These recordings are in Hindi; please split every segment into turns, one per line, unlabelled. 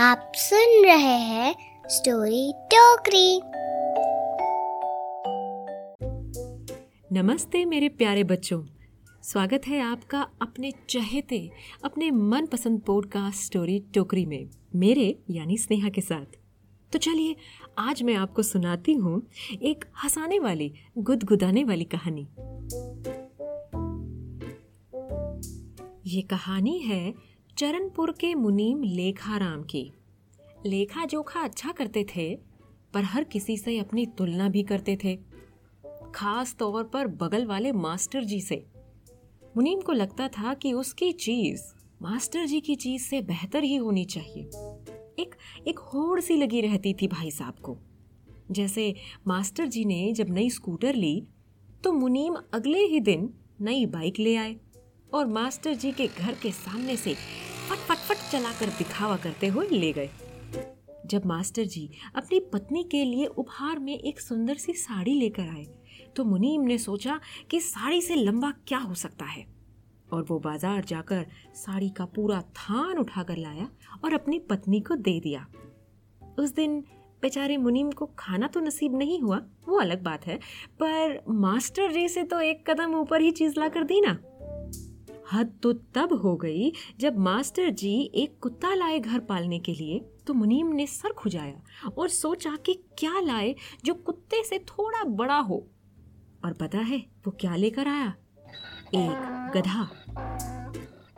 आप सुन रहे हैं स्टोरी टोकरी।
नमस्ते मेरे प्यारे बच्चों। स्वागत है आपका अपने चहेते, अपने मनपसंद पॉडकास्ट स्टोरी टोकरी में, मेरे यानी स्नेहा के साथ। तो चलिए, आज मैं आपको सुनाती हूँ एक हंसाने वाली, गुदगुदाने वाली कहानी। ये कहानी है चरणपुर के मुनीम लेखाराम की। लेखा जोखा अच्छा करते थे, पर हर किसी से अपनी तुलना भी करते थे, खास तौर पर बगल वाले मास्टर जी से। मुनीम को लगता था कि उसकी चीज़ मास्टर जी की चीज़ से बेहतर ही होनी चाहिए। एक एक होड़ सी लगी रहती थी भाई साहब को। जैसे मास्टर जी ने जब नई स्कूटर ली तो मुनीम अगले ही दिन नई बाइक ले आए और मास्टर जी के घर के सामने से फट फट फट चलाकर दिखावा करते हुए ले गए। जब मास्टर जी अपनी पत्नी के लिए उपहार में एक सुंदर सी साड़ी लेकर आए तो मुनीम ने सोचा कि साड़ी से लंबा क्या हो सकता है। और वो बाज़ार जाकर साड़ी का पूरा थान उठाकर लाया और अपनी पत्नी को दे दिया। उस दिन बेचारे मुनीम को खाना तो नसीब नहीं हुआ, वो अलग बात है, पर मास्टर जी से तो एक कदम ऊपर ही चीज़ ला कर दी ना। हद तो तब हो गई जब मास्टर जी एक कुत्ता लाए घर पालने के लिए। तो मुनीम ने सर खुजाया और सोचा कि क्या लाए जो कुत्ते से थोड़ा बड़ा हो। और पता है वो क्या लेकर आया? एक गधा।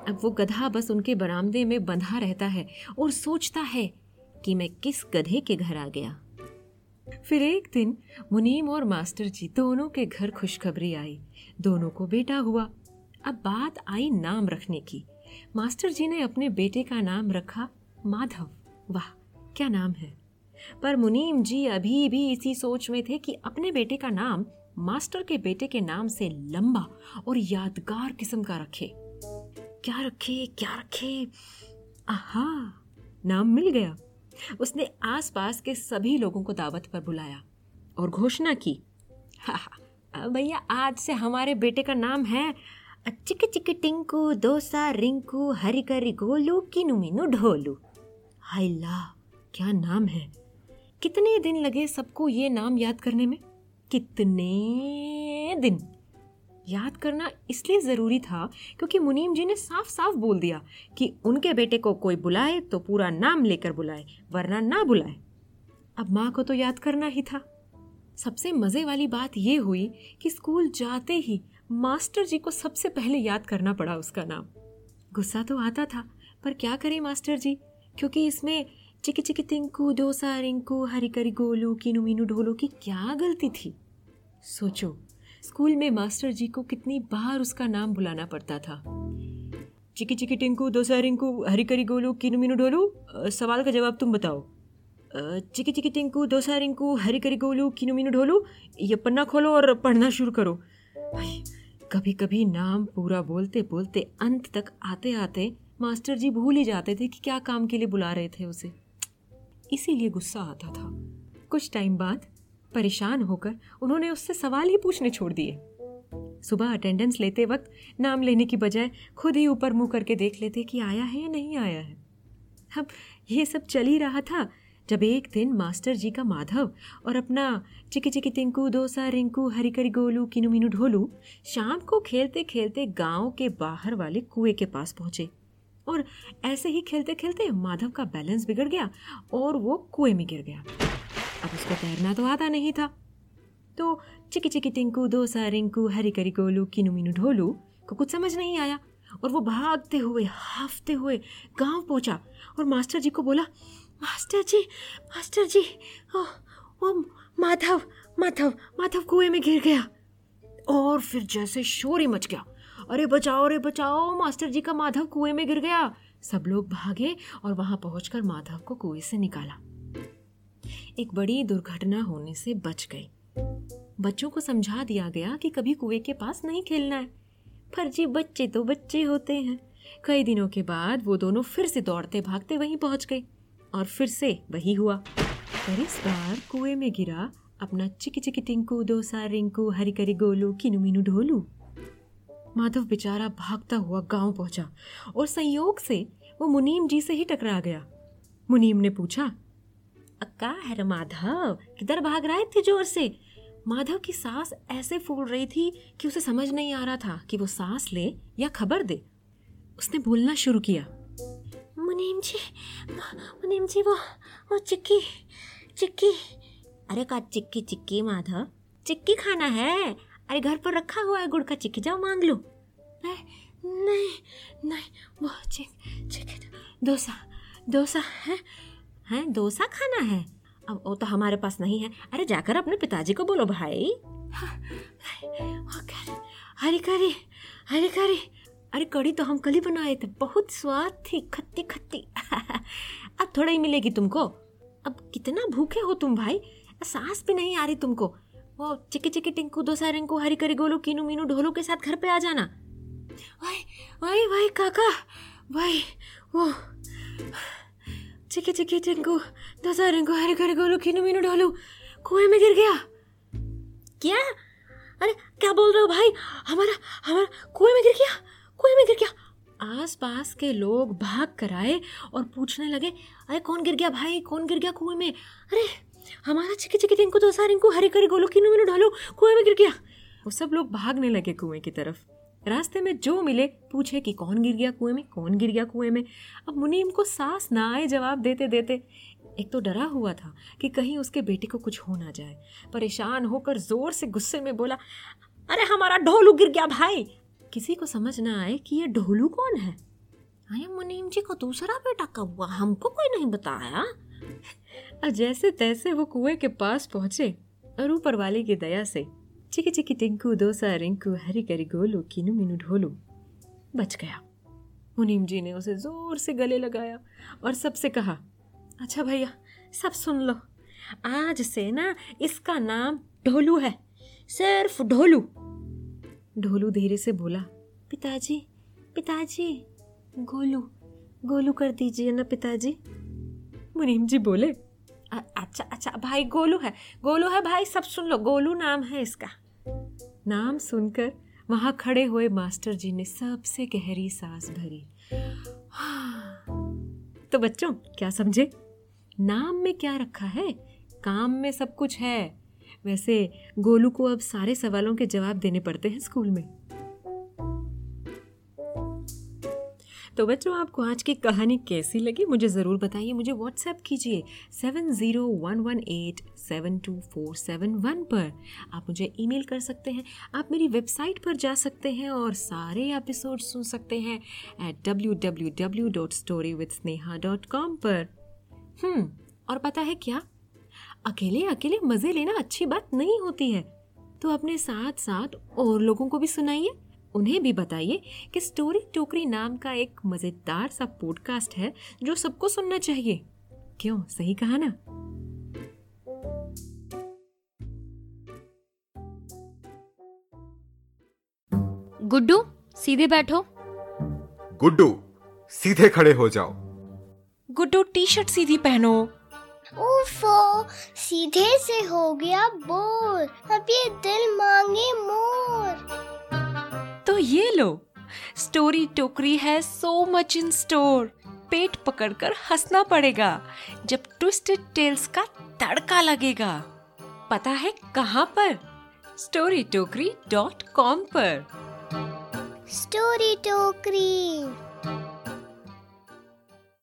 अब वो गधा बस उनके बरामदे में बंधा रहता है और सोचता है कि मैं किस गधे के घर आ गया। फिर एक दिन मुनीम और मास्टर जी दोनों के घर खुशखबरी आई। दोनों को बेटा हुआ। अब बात आई नाम रखने की। मास्टर जी ने अपने बेटे का नाम रखा माधव। वाह, क्या नाम है? पर मुनीम जी अभी भी इसी सोच में थे कि अपने बेटे का नाम मास्टर के बेटे के नाम से लंबा और यादगार किस्म का रखे। क्या रखे क्या रखे? आहा, नाम मिल गया। उसने आसपास के सभी लोगों को दावत पर बुलाया और घोषणा की। भैया, आज से हमारे बेटे का नाम है चिक चिक टिंकू दोसा रिंकू, हरिकरी, गोलू किनु मिनु ढोलू। हाइला क्या नाम है? कितने दिन लगे सबको ये नाम याद करने में? कितने दिन? याद करना इसलिए ज़रूरी था क्योंकि मुनीम जी ने साफ़ साफ़ बोल दिया कि उनके बेटे को कोई बुलाए तो पूरा नाम लेकर बुलाए, वरना ना बुलाए। अब माँ को तो याद करना ही था। सबसे मज़े वाली बात यह हुई कि स्कूल जाते ही मास्टर जी को सबसे पहले याद करना पड़ा उसका नाम। गुस्सा तो आता था, पर क्या करें मास्टर जी? क्योंकि इसमें चिकी चिकी तिंकू डोसा रिंकू हरिकरी गोलू किनू मीनू ढोलू की क्या गलती थी? सोचो, स्कूल में मास्टर जी को कितनी बार उसका नाम बुलाना पड़ता था। चिकी चिकी टिंकू दोसा रिंकू हरिकरी गोलू किनू मीनू ढोलू सवाल का जवाब तुम बताओ। चिकी चिकी टिंकू दोसा रिंकू हरिकरी गोलू किनू मीनू ढोलू? ये पन्ना खोलो और पढ़ना शुरू करो। कभी कभी नाम पूरा बोलते बोलते अंत तक आते आते मास्टर जी भूल ही जाते थे कि क्या काम के लिए बुला रहे थे उसे। इसीलिए गुस्सा आता था। कुछ टाइम बाद परेशान होकर उन्होंने उससे सवाल ही पूछने छोड़ दिए। सुबह अटेंडेंस लेते वक्त नाम लेने की बजाय खुद ही ऊपर मुँह करके देख लेते कि आया है या नहीं आया है। अब ये सब चल ही रहा था जब एक दिन मास्टर जी का माधव और अपना चिकी चिकी तिंकू दोसा, रिंकू, हरिकरी, गोलू किनू मीनू ढोलू शाम को खेलते खेलते गाँव के बाहर वाले कुएँ के पास पहुँचे। और ऐसे ही खेलते खेलते माधव का बैलेंस बिगड़ गया और वो कुएँ में गिर गया। अब उसको तैरना तो आता नहीं था। तो चिकी चिकी टिंकू दोसा, रिंकू हरी करी गोलू किनू मीनू ढोलू को कुछ समझ नहीं आया। और वो भागते हुए हाफते हुए गाँव पहुँचा और मास्टर जी को बोला मास्टर जी मास्टर जी ओ, ओ माधव माधव माधव कुएँ में गिर गया। और फिर जैसे शोर ही मच गया अरे बचाओ अरे बचाओ मास्टर जी का माधव कुएँ में गिर गया। सब लोग भागे और वहाँ पहुंचकर माधव को कुएँ से निकाला। एक बड़ी दुर्घटना होने से बच गई बच्चों को समझा दिया गया कि कभी कुएँ के पास नहीं खेलना है। फर्जी बच्चे तो बच्चे होते हैं। कई दिनों के बाद वो दोनों फिर से दौड़ते भागते वहीं पहुँच गए और फिर से वही हुआ। पर इस बार कुएँ में गिरा अपना चिकी चिकी टिंकू दोसा रिंकू हरी करी गोलू किनू मीनू ढोलू। माधव बेचारा भागता हुआ गाँव पहुँचा और संयोग से वो मुनीम जी से ही टकरा गया। मुनीम ने पूछा, अक्का है माधव, किधर भाग रहा इतनी ज़ोर से? माधव की सांस ऐसे फूल रही थी कि उसे समझ नहीं आ रहा था कि वो सांस ले या खबर दे। उसने बोलना शुरू किया। मुनीम जी मुनीम जी वो वो चिक्की चिक्की। अरे का चिक्की चिक्की माधव? चिक्की खाना है। अरे घर पर रखा हुआ है गुड़ का चिक्की जाओ मांग लो। नहीं नहीं नहीं वो चिक चिक डोसा डोसा है हैं डोसा खाना है। अब वो तो हमारे पास नहीं है। अरे जाकर अपने पिताजी को बोलो भाई। हरी करी हरी करी। अरे कड़ी तो हम कल ही बनाए थे। बहुत स्वाद थी, खट्टी खट्टी। अब थोड़ा ही मिलेगी तुमको। अब कितना भूखे हो तुम भाई? सांस भी नहीं आ रही तुमको। वो चिकी चिकी टिंकू दो सारिंकू हरी करी गोलू, कीनू मीनू ढोलू के साथ घर पे आ जाना। भाई भाई भाई काका। भाई वो। चिकी चिकी टिंकू दसा रिंकू हरे करे गोलू किनू मीनू ढोलू कुएँ में गिर गया क्या? अरे क्या बोल रहे हो भाई? हमारा हमारा कुएँ में गिर गया कुएँ में गिर गया आस पास के लोग भाग कर आए और पूछने लगे अरे कौन गिर गया भाई? कौन गिर गया कुएँ में? अरे हमारा चिकी चिकी टिंकू दोसा रिंकू हरे करे गोलू किनू मीनू ढोलू कुएँ में गिर गया। वो सब लोग भागने लगे कुएँ की तरफ़। रास्ते में जो मिले, पूछे कि कौन गिर गया कुएँ में, कौन गिर गया कुएँ में। अब मुनीम को सांस ना आए जवाब देते देते, एक तो डरा हुआ था कि कहीं उसके बेटे को कुछ हो ना जाए। परेशान होकर ज़ोर से गुस्से में बोला, अरे हमारा ढोलू गिर गया भाई! किसी को समझ ना आए कि ये ढोलू कौन है। अरे मुनीम जी को दूसरा बेटा कब हुआ? हमको कोई नहीं बताया। और जैसे तैसे वो कुएँ के पास पहुँचे और ऊपर वाले की दया से चिकी चिकी टिंकू दोसा रिंकू हरी करी गोलू किनू मिनू ढोलू बच गया मुनीम जी ने उसे ज़ोर से गले लगाया और सबसे कहा अच्छा भैया सब सुन लो आज से ना इसका नाम ढोलू है सिर्फ़ ढोलू ढोलू धीरे से बोला पिताजी पिताजी गोलू गोलू कर दीजिए ना पिताजी मुनीम जी बोले अच्छा अच्छा भाई गोलू है गोलू है भाई सब सुन लो गोलू नाम है इसका नाम सुनकर वहाँ खड़े हुए मास्टर जी ने सबसे गहरी सांस भरी। तो बच्चों, क्या समझे? नाम में क्या रखा है? काम में सब कुछ है। वैसे गोलू को अब सारे सवालों के जवाब देने पड़ते हैं स्कूल में। तो बच्चों आपको आज की कहानी कैसी लगी मुझे ज़रूर बताइए। मुझे व्हाट्सएप कीजिए seven zero one one eight seven two four seven one पर। आप मुझे ईमेल कर सकते हैं, आप मेरी वेबसाइट पर जा सकते हैं और सारे एपिसोड सुन सकते हैं at W W W dot story with Sneha dot com पर। हम्म और पता है क्या? अकेले अकेले मज़े लेना अच्छी बात नहीं होती है। तो अपने साथ साथ और लोगों को भी सुनाइए। उन्हें भी बताइए कि स्टोरी टोकरी नाम का एक मज़ेदार सा पॉडकास्ट है जो सबको सुनना चाहिए। क्यों? सही कहा ना?
गुड्डू सीधे बैठो।
गुड्डू सीधे खड़े हो जाओ।
गुड्डू टी शर्ट सीधी पहनो।
उफो सीधे से हो गया बोर अब ये दिल मांगे मोर।
तो ये लो। स्टोरी टोकरी है सो मच इन स्टोर पेट पकड़कर हंसना पड़ेगा, जब ट्विस्टेड टेल्स का तड़का लगेगा। पता है कहाँ पर? स्टोरी टोकरी डॉट कॉम पर।
स्टोरी टोकरी।